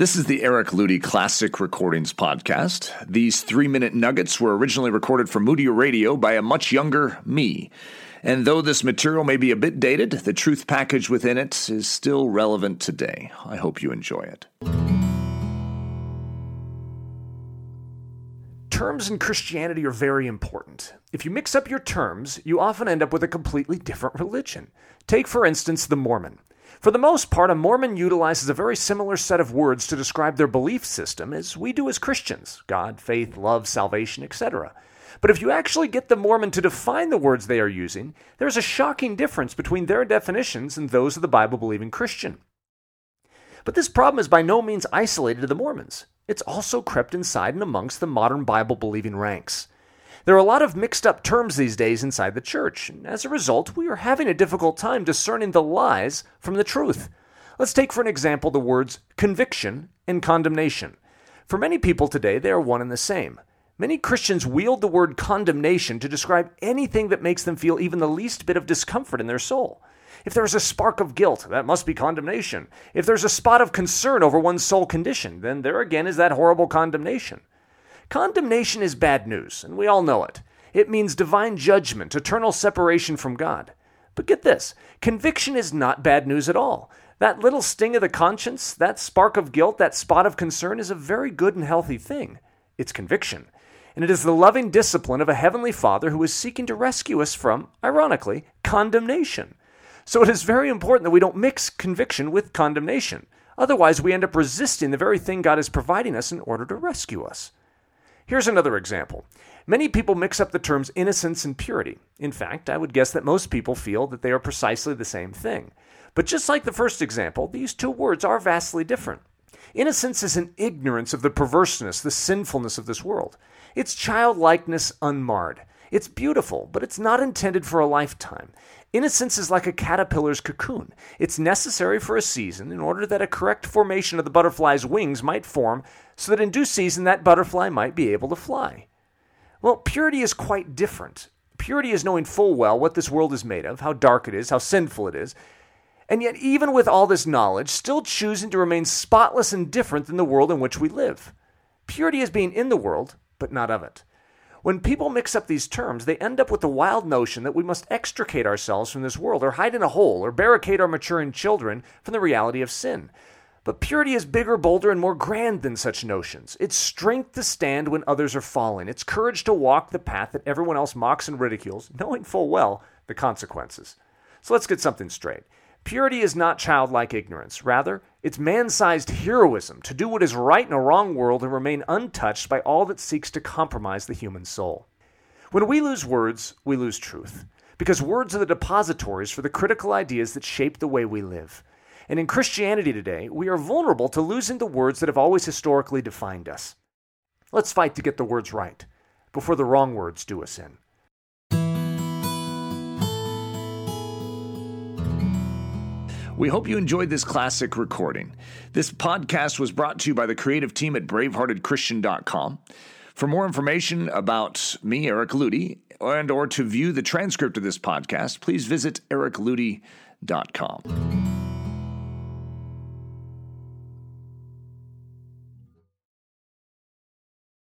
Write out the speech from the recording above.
This is the Eric Ludy Classic Recordings Podcast. These three minute nuggets were originally recorded for Moody Radio by a much younger me. And though this material may be a bit dated, the truth package within it is still relevant today. I hope you enjoy it. Terms in Christianity are very important. If you mix up your terms, you often end up with a completely different religion. Take, for instance, the Mormon. For the most part, a Mormon utilizes a very similar set of words to describe their belief system as we do as Christians God, faith, love, salvation, etc. But if you actually get the Mormon to define the words they are using, there's a shocking difference between their definitions and those of the Bible believing Christian. But this problem is by no means isolated to the Mormons. It's also crept inside and amongst the modern Bible believing ranks. There are a lot of mixed up terms these days inside the church, and as a result, we are having a difficult time discerning the lies from the truth. Let's take for an example the words conviction and condemnation. For many people today, they are one and the same. Many Christians wield the word condemnation to describe anything that makes them feel even the least bit of discomfort in their soul. If there is a spark of guilt, that must be condemnation. If there's a spot of concern over one's soul condition, then there again is that horrible condemnation. Condemnation is bad news, and we all know it. It means divine judgment, eternal separation from God. But get this conviction is not bad news at all. That little sting of the conscience, that spark of guilt, that spot of concern is a very good and healthy thing. It's conviction. And it is the loving discipline of a heavenly Father who is seeking to rescue us from, ironically, condemnation. So it is very important that we don't mix conviction with condemnation. Otherwise, we end up resisting the very thing God is providing us in order to rescue us. Here's another example. Many people mix up the terms innocence and purity. In fact, I would guess that most people feel that they are precisely the same thing. But just like the first example, these two words are vastly different. Innocence is an ignorance of the perverseness, the sinfulness of this world. It's childlikeness unmarred. It's beautiful, but it's not intended for a lifetime. Innocence is like a caterpillar's cocoon. It's necessary for a season in order that a correct formation of the butterfly's wings might form so that in due season that butterfly might be able to fly. Well, purity is quite different. Purity is knowing full well what this world is made of, how dark it is, how sinful it is, and yet, even with all this knowledge, still choosing to remain spotless and different than the world in which we live. Purity is being in the world, but not of it. When people mix up these terms, they end up with the wild notion that we must extricate ourselves from this world, or hide in a hole, or barricade our maturing children from the reality of sin. But purity is bigger, bolder, and more grand than such notions. It's strength to stand when others are falling. It's courage to walk the path that everyone else mocks and ridicules, knowing full well the consequences. So let's get something straight. Purity is not childlike ignorance. Rather, it's man sized heroism to do what is right in a wrong world and remain untouched by all that seeks to compromise the human soul. When we lose words, we lose truth, because words are the depositories for the critical ideas that shape the way we live. And in Christianity today, we are vulnerable to losing the words that have always historically defined us. Let's fight to get the words right before the wrong words do us in. We hope you enjoyed this classic recording. This podcast was brought to you by the creative team at braveheartedchristian.com. For more information about me, Eric Ludy, and or to view the transcript of this podcast, please visit ericludy.com.